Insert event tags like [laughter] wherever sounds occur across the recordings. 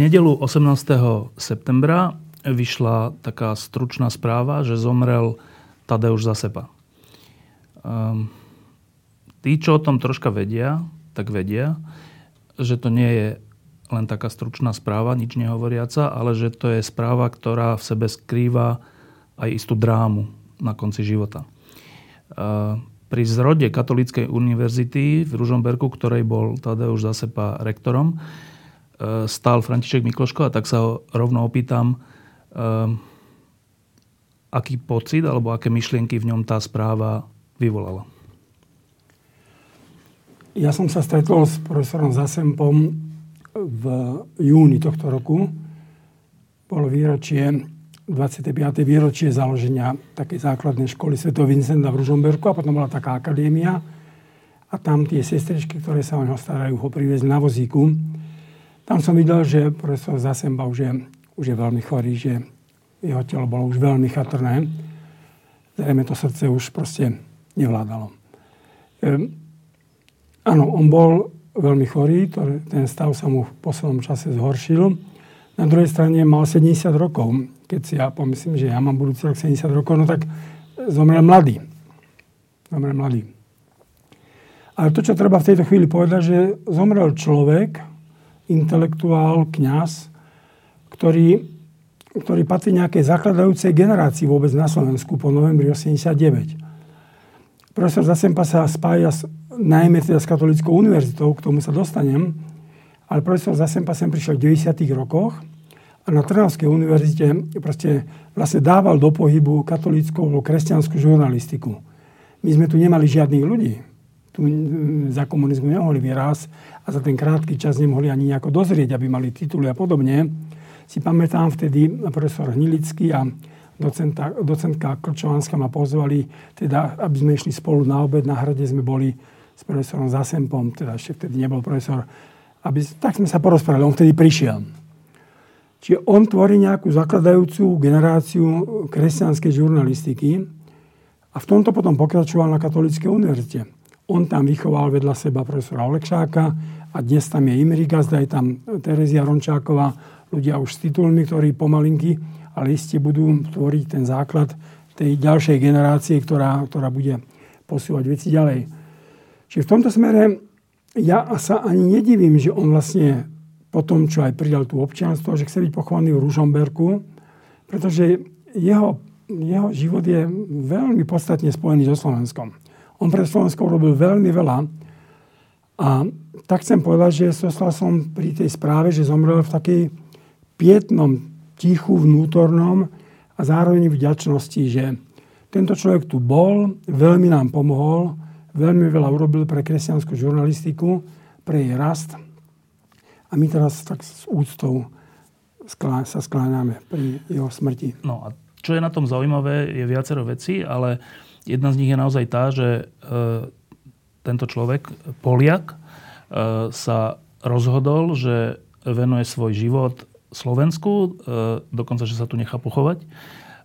Nedelu 18. septembra vyšla taká stručná správa, že zomrel Tadeusz Zasepa. Um, tí, čo o tom troška vedia, tak vedia, že to nie je len taká stručná správa, nič nehovoriaca, ale že to je správa, ktorá v sebe skrýva aj istú drámu na konci života. Uh, pri zrode Katolíckej univerzity v Ružomberku, ktorej bol Tadeusz Zasepa rektorom, stál František Mikloško a tak sa ho rovno opýtam, um, aký pocit alebo aké myšlienky v ňom tá správa vyvolala. Ja som sa stretol s profesorom Zasempom v júni tohto roku. Bolo výročie, 25. výročie založenia takej základnej školy Sv. Vincenta v Ružomberku a potom bola taká akadémia a tam tie sestričky, ktoré sa o neho starajú, ho priviezli na vozíku tam som videl, že profesor Zasemba už je, už je veľmi chorý, že jeho telo bolo už veľmi chatrné. Zrejme to srdce už proste nevládalo. Ehm, áno, on bol veľmi chorý, to, ten stav sa mu v poslednom čase zhoršil. Na druhej strane mal 70 rokov. Keď si ja pomyslím, že ja mám budúci rok 70 rokov, no tak zomrel mladý. Zomrel mladý. Ale to, čo treba v tejto chvíli povedať, že zomrel človek, intelektuál, kňaz, ktorý, ktorý patrí nejakej zakladajúcej generácii vôbec na Slovensku po novembri 89. Profesor Zasempa sa spája s, najmä teda s Katolickou univerzitou, k tomu sa dostanem, ale profesor Zasempa sem prišiel v 90. rokoch a na Trnavskej univerzite proste vlastne dával do pohybu katolícku alebo kresťanskú žurnalistiku. My sme tu nemali žiadnych ľudí tu za komunizmu nemohli vyrásť a za ten krátky čas nemohli ani nejako dozrieť, aby mali tituly a podobne. Si pamätám vtedy profesor Hnilický a docenta, docentka Klčovanská ma pozvali, teda, aby sme išli spolu na obed. Na hrade sme boli s profesorom Zasempom, teda ešte vtedy nebol profesor. Aby, tak sme sa porozprávali, on vtedy prišiel. Čiže on tvorí nejakú zakladajúcu generáciu kresťanskej žurnalistiky a v tomto potom pokračoval na Katolíckej univerzite. On tam vychoval vedľa seba profesora Olekšáka a dnes tam je Imri Gazda, je tam Terezia Rončáková, ľudia už s titulmi, ktorí pomalinky, ale iste budú tvoriť ten základ tej ďalšej generácie, ktorá, ktorá bude posúvať veci ďalej. Čiže v tomto smere ja sa ani nedivím, že on vlastne po tom, čo aj pridal tú občianstvo, že chce byť pochovaný v Ružomberku, pretože jeho, jeho život je veľmi podstatne spojený so Slovenskom. On pre Slovensko robil veľmi veľa. A tak chcem povedať, že zostal som pri tej správe, že zomrel v takej pietnom, tichu, vnútornom a zároveň vďačnosti, že tento človek tu bol, veľmi nám pomohol, veľmi veľa urobil pre kresťanskú žurnalistiku, pre jej rast. A my teraz tak s úctou sa skláňame pri jeho smrti. No a čo je na tom zaujímavé, je viacero vecí, ale Jedna z nich je naozaj tá, že e, tento človek, Poliak, e, sa rozhodol, že venuje svoj život Slovensku, e, dokonca, že sa tu nechá pochovať.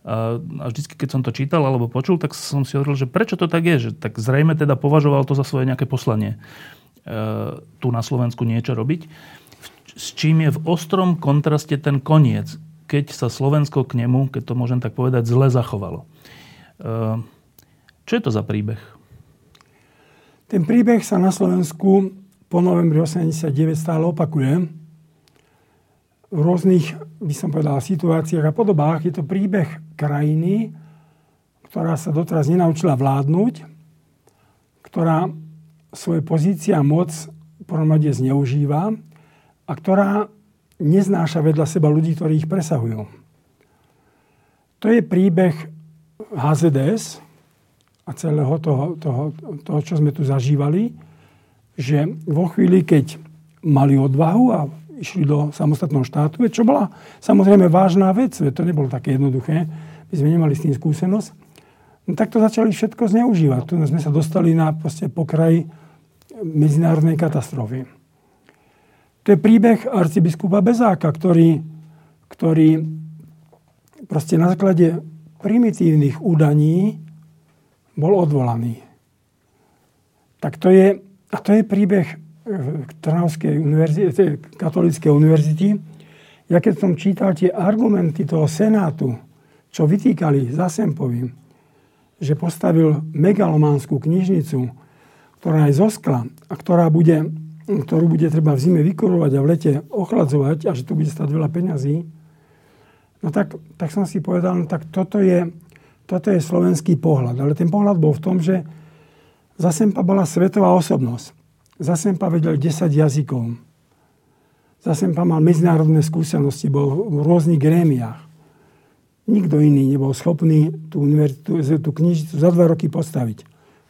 A vždy, keď som to čítal alebo počul, tak som si hovoril, že prečo to tak je. Že tak zrejme teda považoval to za svoje nejaké poslanie tu na Slovensku niečo robiť. S čím je v ostrom kontraste ten koniec, keď sa Slovensko k nemu, keď to môžem tak povedať, zle zachovalo. Čo je to za príbeh? Ten príbeh sa na Slovensku po novembri 89 stále opakuje. V rôznych, by som povedal, situáciách a podobách. Je to príbeh krajiny, ktorá sa doteraz nenaučila vládnuť, ktorá svoje pozície a moc poromade zneužíva a ktorá neznáša vedľa seba ľudí, ktorí ich presahujú. To je príbeh HZDS, a celého toho, toho, toho, čo sme tu zažívali, že vo chvíli, keď mali odvahu a išli do samostatného štátu, čo bola samozrejme vážna vec, to nebolo také jednoduché, my sme nemali s tým skúsenosť. No, tak to začali všetko zneužívať. Tu sme sa dostali na pokraj medzinárodnej katastrofy. To je príbeh arcibiskupa Bezáka, ktorý, ktorý proste na základe primitívnych údaní bol odvolaný. Tak to je, a to je príbeh Trnavskej univerzity, katolíckej univerzity. Ja keď som čítal tie argumenty toho senátu, čo vytýkali Zasempovi, že postavil megalománsku knižnicu, ktorá je zo skla a ktorá bude, ktorú bude treba v zime vykurovať a v lete ochladzovať a že tu bude stať veľa peňazí, no tak, tak som si povedal, no tak toto je, toto je slovenský pohľad. Ale ten pohľad bol v tom, že Zasempa bola svetová osobnosť. Zasempa vedel 10 jazykov. Zasempa mal medzinárodné skúsenosti, bol v rôznych grémiách. Nikto iný nebol schopný tú, tú, tú knižnicu za dva roky postaviť.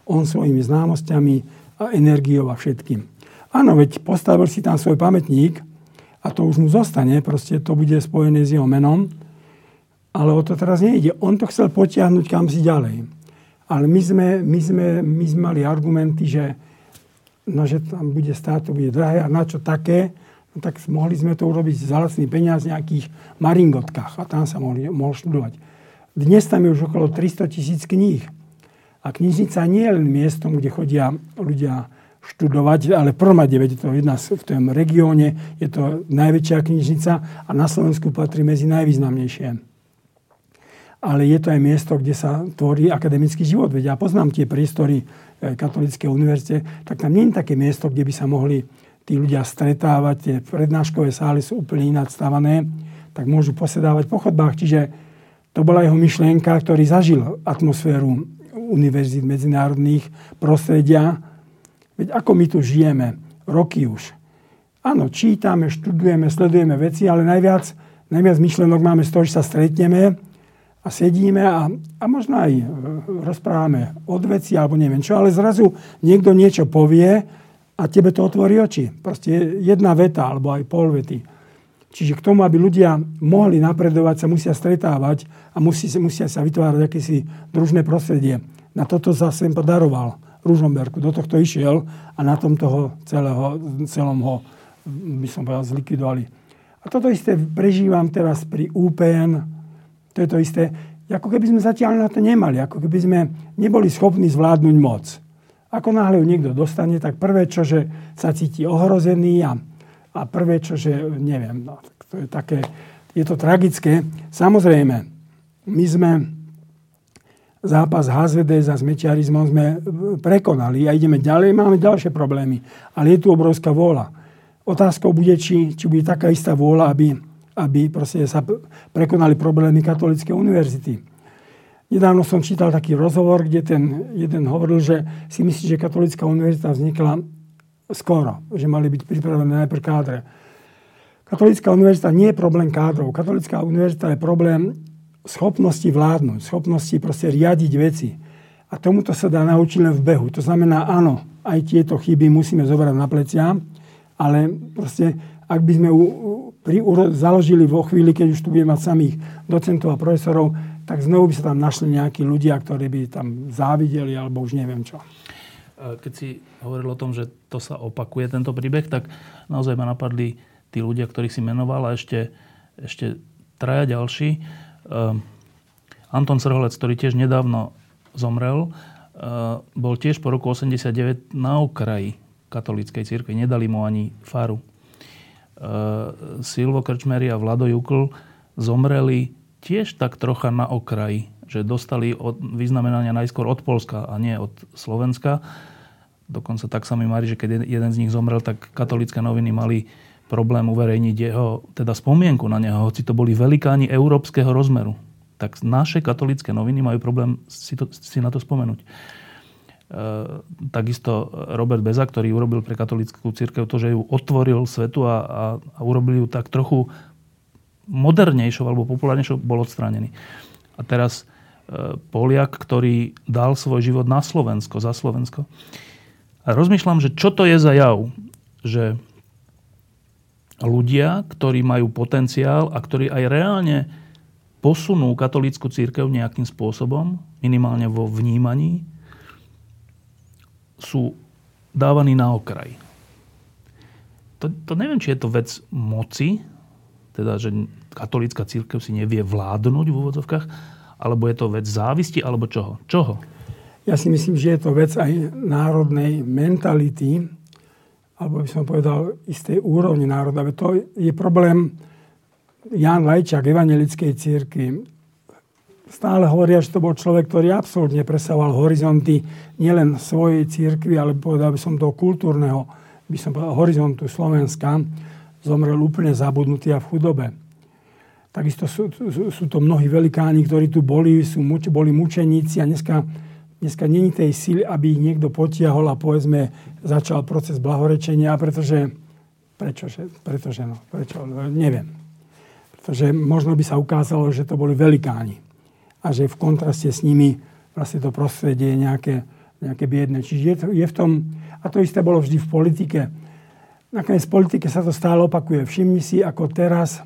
On svojimi známosťami a energiou a všetkým. Áno, veď postavil si tam svoj pamätník a to už mu zostane, proste to bude spojené s jeho menom, ale o to teraz nejde. On to chcel potiahnuť kam si ďalej. Ale my sme, my sme, my sme mali argumenty, že no, že tam bude stáť, to bude drahé a na čo také, no, tak mohli sme to urobiť za lacný peniaz v nejakých maringotkách a tam sa mohli, mohol študovať. Dnes tam je už okolo 300 tisíc kníh. A knižnica nie je len miestom, kde chodia ľudia študovať, ale v prvom je to jedna v tom regióne, je to najväčšia knižnica a na Slovensku patrí medzi najvýznamnejšie ale je to aj miesto, kde sa tvorí akademický život. Veď ja poznám tie priestory e, Katolíckej univerzite, tak tam nie je také miesto, kde by sa mohli tí ľudia stretávať, tie prednáškové sály sú úplne stavané, tak môžu posedávať po chodbách. Čiže to bola jeho myšlienka, ktorý zažil atmosféru univerzít medzinárodných prostredia. Veď ako my tu žijeme, roky už. Áno, čítame, študujeme, sledujeme veci, ale najviac, najviac myšlenok máme z toho, že sa stretneme a sedíme a, a možno aj e, rozprávame od veci alebo neviem čo, ale zrazu niekto niečo povie a tebe to otvorí oči. Proste jedna veta alebo aj pol vety. Čiže k tomu, aby ľudia mohli napredovať, sa musia stretávať a musí, musia sa vytvárať akési družné prostredie. Na toto sa sem podaroval Ružomberku. Do tohto išiel a na tom toho celého, celom ho, by som povedal, zlikvidovali. A toto isté prežívam teraz pri UPN, to je to isté. Ako keby sme zatiaľ na to nemali, ako keby sme neboli schopní zvládnuť moc. Ako náhle ju niekto dostane, tak prvé, čo, že sa cíti ohrozený a, a prvé, čo, že neviem, no, to je také, je to tragické. Samozrejme, my sme zápas HZD za smečiarizmom sme prekonali a ideme ďalej, máme ďalšie problémy. Ale je tu obrovská vôľa. Otázkou bude, či, či bude taká istá vôľa, aby aby proste sa prekonali problémy katolíckej univerzity. Nedávno som čítal taký rozhovor, kde ten jeden hovoril, že si myslí, že katolická univerzita vznikla skoro, že mali byť pripravené najprv kádre. Katolická univerzita nie je problém kádrov. Katolická univerzita je problém schopnosti vládnuť, schopnosti proste riadiť veci. A tomuto sa dá naučiť len v behu. To znamená, áno, aj tieto chyby musíme zobrať na plecia, ale proste, ak by sme pri, založili vo chvíli, keď už tu budeme mať samých docentov a profesorov, tak znovu by sa tam našli nejakí ľudia, ktorí by tam závideli, alebo už neviem čo. Keď si hovoril o tom, že to sa opakuje, tento príbeh, tak naozaj ma napadli tí ľudia, ktorých si menoval a ešte, ešte traja ďalší. Uh, Anton Srholec, ktorý tiež nedávno zomrel, uh, bol tiež po roku 89 na okraji katolíckej cirkvi. Nedali mu ani faru. Eh, Silvo Krčmery a Vlado Jukl zomreli tiež tak trocha na okraji, že dostali od, vyznamenania najskôr od Polska a nie od Slovenska. Dokonca tak sa mi marí, že keď jeden z nich zomrel, tak katolické noviny mali problém uverejniť jeho, teda spomienku na neho, hoci to boli velikáni európskeho rozmeru. Tak naše katolické noviny majú problém si, to, si na to spomenúť. E, takisto Robert Beza, ktorý urobil pre katolickú církev to, že ju otvoril svetu a, a, a urobil ju tak trochu modernejšou alebo populárnejšou, bol odstránený. A teraz e, Poliak, ktorý dal svoj život na Slovensko, za Slovensko. A rozmýšľam, že čo to je za jav, že ľudia, ktorí majú potenciál a ktorí aj reálne posunú katolícku církev nejakým spôsobom, minimálne vo vnímaní, sú dávaní na okraj. To, to neviem, či je to vec moci, teda, že katolícka církev si nevie vládnuť v úvodzovkách, alebo je to vec závisti, alebo čoho? Čoho? Ja si myslím, že je to vec aj národnej mentality, alebo by som povedal istej úrovni národa. To je problém Jan Lajčák, evangelickej církvy. Stále hovoria, že to bol človek, ktorý absolútne presahoval horizonty nielen svojej církvy, ale povedal by som toho kultúrneho, by som povedal horizontu Slovenska. Zomrel úplne zabudnutý a v chudobe. Takisto sú, sú, sú to mnohí velikáni, ktorí tu boli, sú, boli mučeníci a dneska, dneska není tej síly, aby ich niekto potiahol a povedzme začal proces blahorečenia, pretože, prečože, pretože no, prečo, neviem. Pretože možno by sa ukázalo, že to boli velikáni a že v kontraste s nimi vlastne to prostredie je nejaké, nejaké biedne. Čiže je, to, je v tom, a to isté bolo vždy v politike. Nakoniec v politike sa to stále opakuje. Všimni si, ako teraz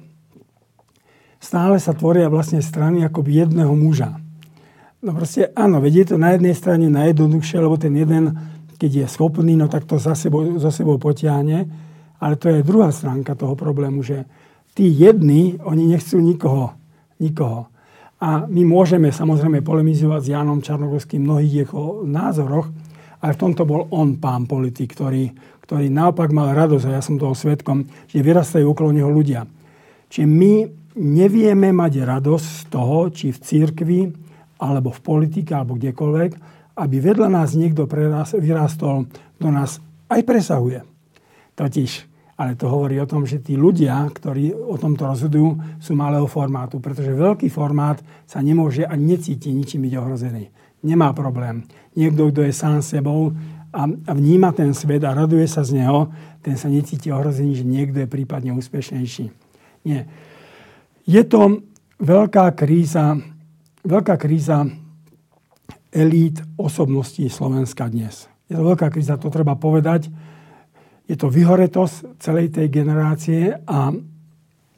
stále sa tvoria vlastne strany ako jedného muža. No proste áno, veď je to na jednej strane najjednoduchšie, lebo ten jeden, keď je schopný, no tak to za sebou, za sebou potiahne. Ale to je druhá stránka toho problému, že tí jedni, oni nechcú nikoho. nikoho. A my môžeme samozrejme polemizovať s Jánom Čarnogorským mnohých jeho názoroch, ale v tomto bol on pán politik, ktorý, ktorý naopak mal radosť, a ja som toho svetkom, že vyrastajú okolo neho ľudia. Čiže my nevieme mať radosť z toho, či v církvi, alebo v politike, alebo kdekoľvek, aby vedľa nás niekto vyrástol, kto nás aj presahuje. Totiž, ale to hovorí o tom, že tí ľudia, ktorí o tomto rozhodujú, sú malého formátu, pretože veľký formát sa nemôže a necíti ničím byť ohrozený. Nemá problém. Niekto, kto je sám sebou a vníma ten svet a raduje sa z neho, ten sa necíti ohrozený, že niekto je prípadne úspešnejší. Nie je to veľká kríza, veľká kríza elít osobností Slovenska dnes. Je to veľká kríza, to treba povedať. Je to vyhoretosť celej tej generácie a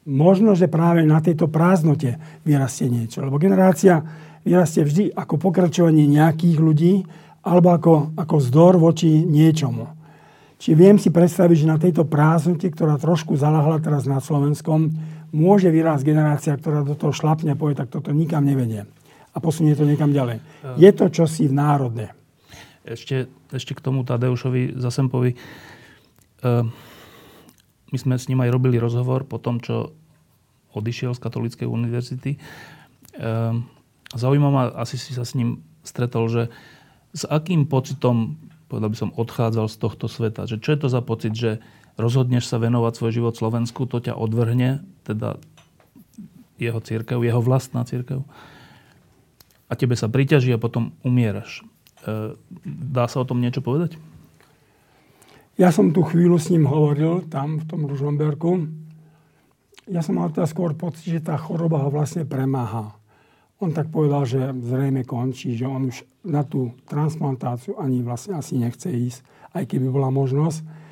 možno, že práve na tejto prázdnote vyrastie niečo. Lebo generácia vyrastie vždy ako pokračovanie nejakých ľudí alebo ako, ako zdor voči niečomu. Čiže viem si predstaviť, že na tejto prázdnote, ktorá trošku zalahla teraz nad Slovenskom, môže vyrásť generácia, ktorá do toho šlapne a povie, tak toto nikam nevedie. A posunie to niekam ďalej. Je to čosi v národne. Ešte, ešte k tomu Tadeušovi Zasempovi. Ehm, my sme s ním aj robili rozhovor po tom, čo odišiel z Katolíckej univerzity. Ehm, zaujíma ma, asi si sa s ním stretol, že s akým pocitom, povedal by som, odchádzal z tohto sveta. Že čo je to za pocit, že rozhodneš sa venovať svoj život Slovensku, to ťa odvrhne, teda jeho církev, jeho vlastná církev. A tebe sa priťaží a potom umieraš. E, dá sa o tom niečo povedať? Ja som tu chvíľu s ním hovoril, tam v tom Ružomberku. Ja som mal teda skôr pocit, že tá choroba ho vlastne premáha. On tak povedal, že zrejme končí, že on už na tú transplantáciu ani vlastne asi nechce ísť, aj keby bola možnosť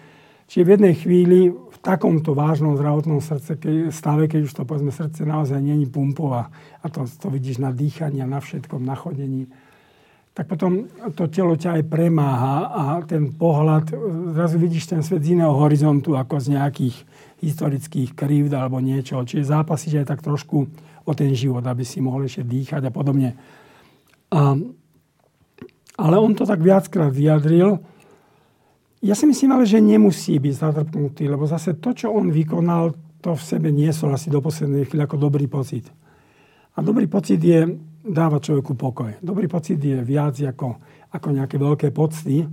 Čiže v jednej chvíli v takomto vážnom zdravotnom srdce, keď, stave, keď už to povedzme srdce naozaj není pumpová a to, to vidíš na dýchaní a na všetkom, na chodení, tak potom to telo ťa aj premáha a ten pohľad, zrazu vidíš ten svet z iného horizontu ako z nejakých historických krívd alebo niečo. Čiže zápasíš aj tak trošku o ten život, aby si mohol ešte dýchať a podobne. A, ale on to tak viackrát vyjadril, ja si myslím ale, že nemusí byť zatrpnutý, lebo zase to, čo on vykonal, to v sebe niesol asi do poslednej chvíli ako dobrý pocit. A dobrý pocit je dáva človeku pokoj. Dobrý pocit je viac ako, ako nejaké veľké pocty.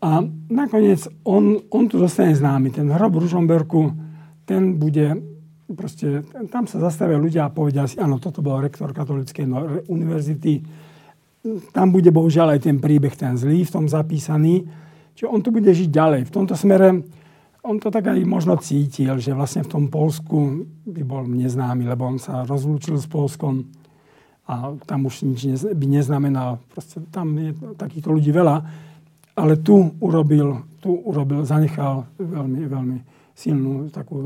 A nakoniec on, on tu dostane známy. Ten hrob Ružomberku, ten bude proste, tam sa zastavia ľudia a povedia si, áno, toto bol rektor katolíckej univerzity. Tam bude bohužiaľ aj ten príbeh, ten zlý v tom zapísaný. Čiže on tu bude žiť ďalej. V tomto smere on to tak aj možno cítil, že vlastne v tom Polsku by bol neznámy, lebo on sa rozlúčil s Polskom a tam už nič by neznamenal. Proste tam je takýchto ľudí veľa. Ale tu urobil, tu urobil, zanechal veľmi, veľmi silnú takú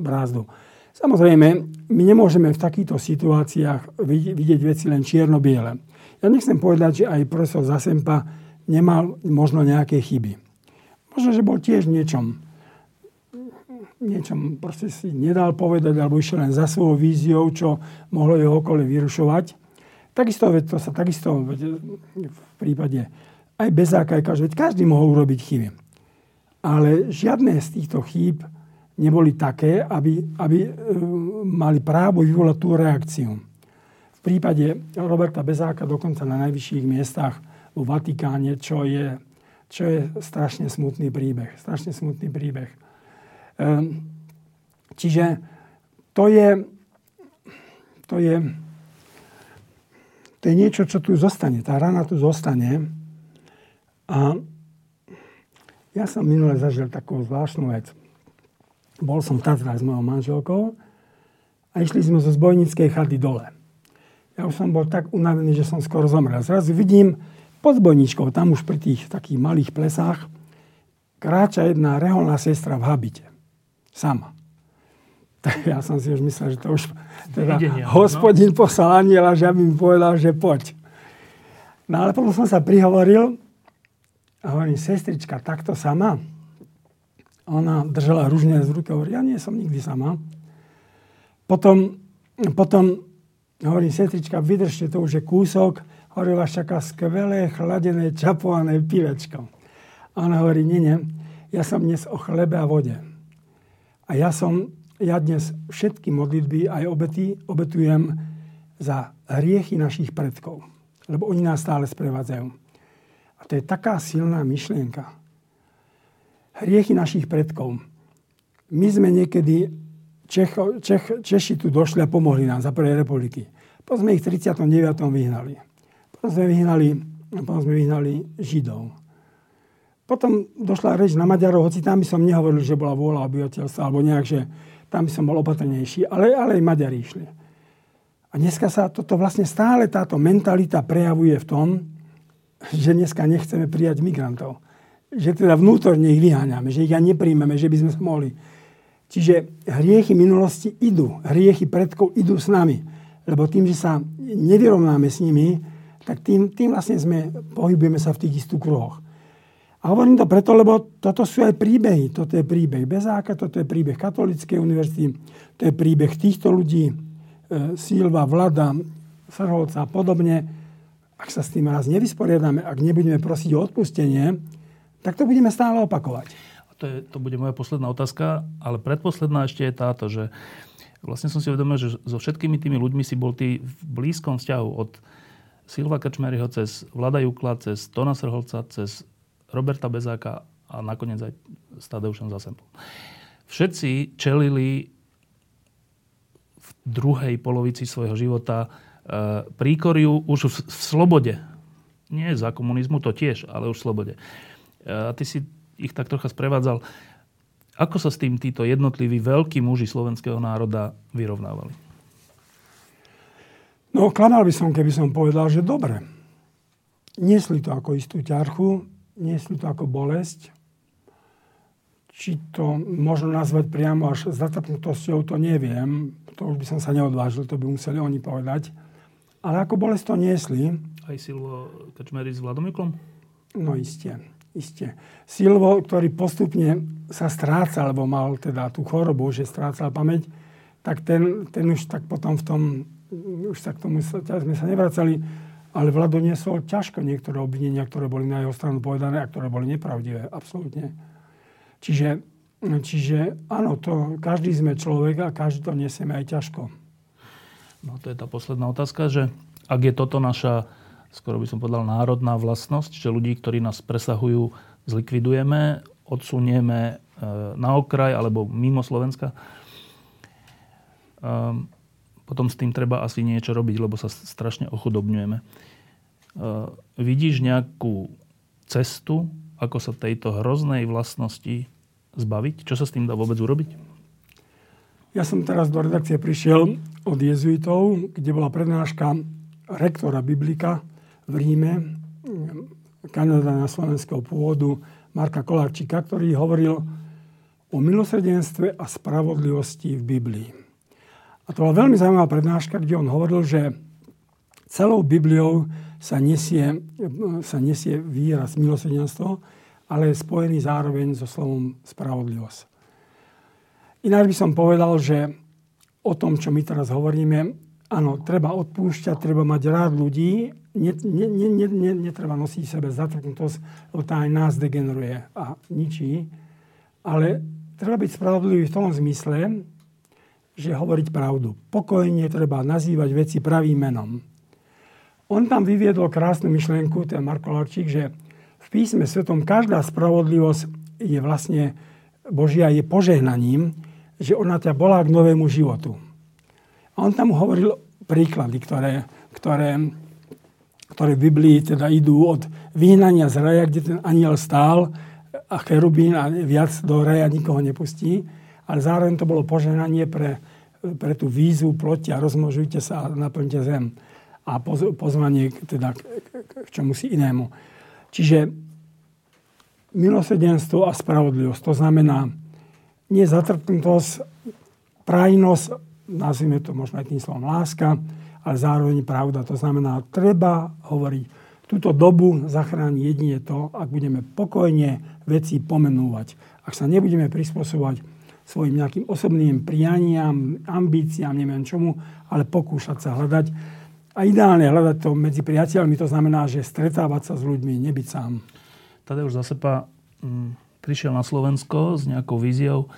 brázdu. Samozrejme, my nemôžeme v takýchto situáciách vidieť veci len čierno-biele. Ja nechcem povedať, že aj profesor Zasempa nemal možno nejaké chyby. Možno, že bol tiež niečom, niečom proste si nedal povedať, alebo išiel len za svojou víziou, čo mohlo jeho okolie vyrušovať. Takisto, to sa takisto v prípade aj Bezáka, aj každý, každý mohol urobiť chyby. Ale žiadne z týchto chýb neboli také, aby, aby e, mali právo vyvolať tú reakciu. V prípade Roberta Bezáka dokonca na najvyšších miestach vo Vatikáne, čo je, čo je strašne smutný príbeh. Strašne smutný príbeh. Ehm, čiže to je, to je, to je niečo, čo tu zostane. Tá rana tu zostane. A ja som minule zažil takú zvláštnu vec. Bol som v Tatrách s mojou manželkou a išli sme zo zbojníckej chaty dole. Ja už som bol tak unavený, že som skoro zomrel. Zrazu vidím pod zbojničkou, tam už pri tých takých malých plesách, kráča jedna reholná sestra v habite. Sama. Tak ja som si už myslel, že to už teda Videnia, no. hospodin no? poslal aniela, že aby mi povedal, že poď. No ale potom som sa prihovoril a hovorím, sestrička, takto sama? Ona držala ružne z ruky a hovorí, ja nie som nikdy sama. Potom, potom hovorím, sestrička, vydržte, to už je kúsok hovorí, vás čaká skvelé, chladené, čapované pivečko. A ona hovorí, nie, nie, ja som dnes o chlebe a vode. A ja som, ja dnes všetky modlitby aj obety obetujem za hriechy našich predkov. Lebo oni nás stále sprevádzajú. A to je taká silná myšlienka. Hriechy našich predkov. My sme niekedy, Čech, Čech, Češi tu došli a pomohli nám za prvej republiky. Potom sme ich v 39. vyhnali. Potom sme vyhnali, potom sme vyhnali Židov. Potom došla reč na Maďarov, hoci tam by som nehovoril, že bola vôľa obyvateľstva, alebo nejak, že tam by som bol opatrnejší, ale, ale aj Maďari išli. A dneska sa toto vlastne stále táto mentalita prejavuje v tom, že dneska nechceme prijať migrantov. Že teda vnútorne ich vyháňame, že ich aj nepríjmeme, že by sme sa mohli. Čiže hriechy minulosti idú, hriechy predkov idú s nami. Lebo tým, že sa nevyrovnáme s nimi, tak tým, tým vlastne sme, pohybujeme sa v tých istých kruhoch. A hovorím to preto, lebo toto sú aj príbehy. Toto je príbeh Bezáka, toto je príbeh Katolíckej univerzity, to je príbeh týchto ľudí, e, Silva, Vlada, Srholca a podobne. Ak sa s tým raz nevysporiadame, ak nebudeme prosiť o odpustenie, tak to budeme stále opakovať. A to, je, to bude moja posledná otázka, ale predposledná ešte je táto, že vlastne som si uvedomil, že so všetkými tými ľuďmi si bol ty v blízkom vzťahu od Silva Kačmeryho, cez Vlada Jukla, cez Tona Srholca, cez Roberta Bezáka a nakoniec aj s Tadeušom Zasempom. Všetci čelili v druhej polovici svojho života e, príkoriu už v, slobode. Nie za komunizmu, to tiež, ale už v slobode. E, a ty si ich tak trocha sprevádzal. Ako sa s tým títo jednotliví veľkí muži slovenského národa vyrovnávali? No, klamal by som, keby som povedal, že dobre. Niesli to ako istú ťarchu, niesli to ako bolesť. Či to možno nazvať priamo až zatrpnutosťou, to neviem. To už by som sa neodvážil, to by museli oni povedať. Ale ako bolesť to niesli. Aj Silvo Kačmery s Vladomiklom? No iste, iste. Silvo, ktorý postupne sa strácal, alebo mal teda tú chorobu, že strácal pamäť, tak ten, ten už tak potom v tom už sa k tomu sme sa nevracali, ale Vlado niesol ťažko niektoré obvinenia, ktoré boli na jeho stranu povedané a ktoré boli nepravdivé. Absolútne. Čiže, čiže áno, to, každý sme človek a každý to nesieme aj ťažko. No to je tá posledná otázka, že ak je toto naša, skoro by som povedal, národná vlastnosť, že ľudí, ktorí nás presahujú, zlikvidujeme, odsunieme e, na okraj alebo mimo Slovenska, um, potom s tým treba asi niečo robiť, lebo sa strašne ochudobňujeme. Uh, vidíš nejakú cestu, ako sa tejto hroznej vlastnosti zbaviť? Čo sa s tým dá vôbec urobiť? Ja som teraz do redakcie prišiel od jezuitov, kde bola prednáška rektora Biblika v Ríme, Kanada na slovenského pôvodu, Marka Kolarčíka, ktorý hovoril o milosrdenstve a spravodlivosti v Biblii. A to bola veľmi zaujímavá prednáška, kde on hovoril, že celou Bibliou sa nesie, sa nesie výraz milosrdenstvo, ale je spojený zároveň so slovom spravodlivosť. Ináč by som povedal, že o tom, čo my teraz hovoríme, áno, treba odpúšťať, treba mať rád ľudí, netreba nosiť sebe zatrknutosť, lebo tá aj nás degeneruje a ničí. Ale treba byť spravodlivý v tom zmysle, že hovoriť pravdu. Pokojne treba nazývať veci pravým menom. On tam vyviedol krásnu myšlienku, ten Marko Larčík, že v písme svetom každá spravodlivosť je vlastne Božia je požehnaním, že ona ťa volá k novému životu. A on tam hovoril príklady, ktoré, ktoré ktoré v Biblii teda idú od vyhnania z raja, kde ten aniel stál a cherubín a viac do raja nikoho nepustí, ale zároveň to bolo poženanie pre, pre tú výzvu a rozmnožujte sa a naplňte zem a pozvanie teda k, k čomu si inému. Čiže milosrdenstvo a spravodlivosť, to znamená nezatrpnutosť, prajnosť, nazvime to možno aj tým slovom láska, ale zároveň pravda. To znamená, treba hovoriť, túto dobu zachráni jedine to, ak budeme pokojne veci pomenúvať. Ak sa nebudeme prispôsobovať svojim nejakým osobným prianiam, ambíciám, neviem čomu, ale pokúšať sa hľadať. A ideálne hľadať to medzi priateľmi, to znamená, že stretávať sa s ľuďmi, nebyť sám. už Zasepa mm, prišiel na Slovensko s nejakou víziou.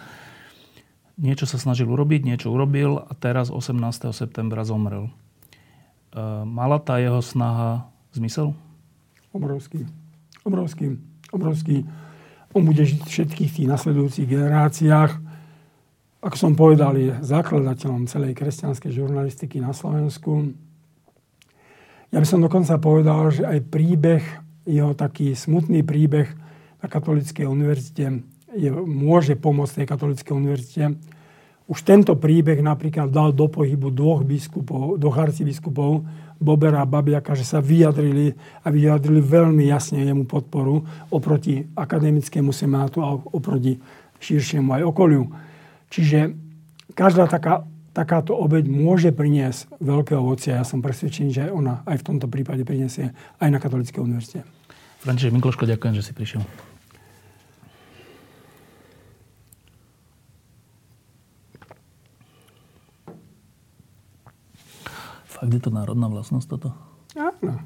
Niečo sa snažil urobiť, niečo urobil a teraz 18. septembra zomrel. Eh, mala tá jeho snaha zmysel? Obrovský. Obrovský. Obrovský. On bude žiť v všetkých tých nasledujúcich generáciách. Ako som povedal, je zakladateľom celej kresťanskej žurnalistiky na Slovensku. Ja by som dokonca povedal, že aj príbeh, jeho taký smutný príbeh na Katolíckej univerzite je, môže pomôcť tej Katolíckej univerzite už tento príbeh napríklad dal do pohybu dvoch biskupov, dvoch arcibiskupov, Bobera a Babiaka, že sa vyjadrili a vyjadrili veľmi jasne jemu podporu oproti akademickému senátu a oproti širšiemu aj okoliu. Čiže každá taká, takáto obeď môže priniesť veľké ovocie. Ja som presvedčený, že ona aj v tomto prípade priniesie aj na Katolíckej univerzite. František Mikloško, ďakujem, že si prišiel. Fakt je to národná vlastnosť toto? Áno.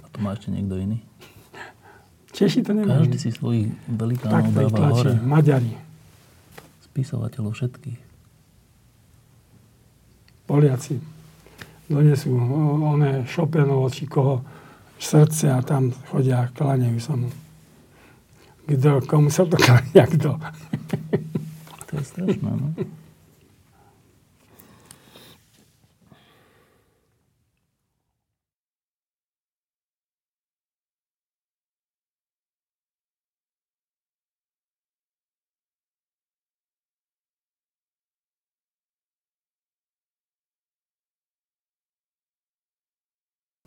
A to má ešte niekto iný? Češi to nemajú. Každý si svojich velikánov dáva tlačí. hore. Maďari. Spisovateľov všetkých. Poliaci. Donesú oné Chopinovo, či koho srdce a tam chodia a kláňajú sa mu. Kto, komu sa to [laughs] kláňa, kto? To je strašné, no.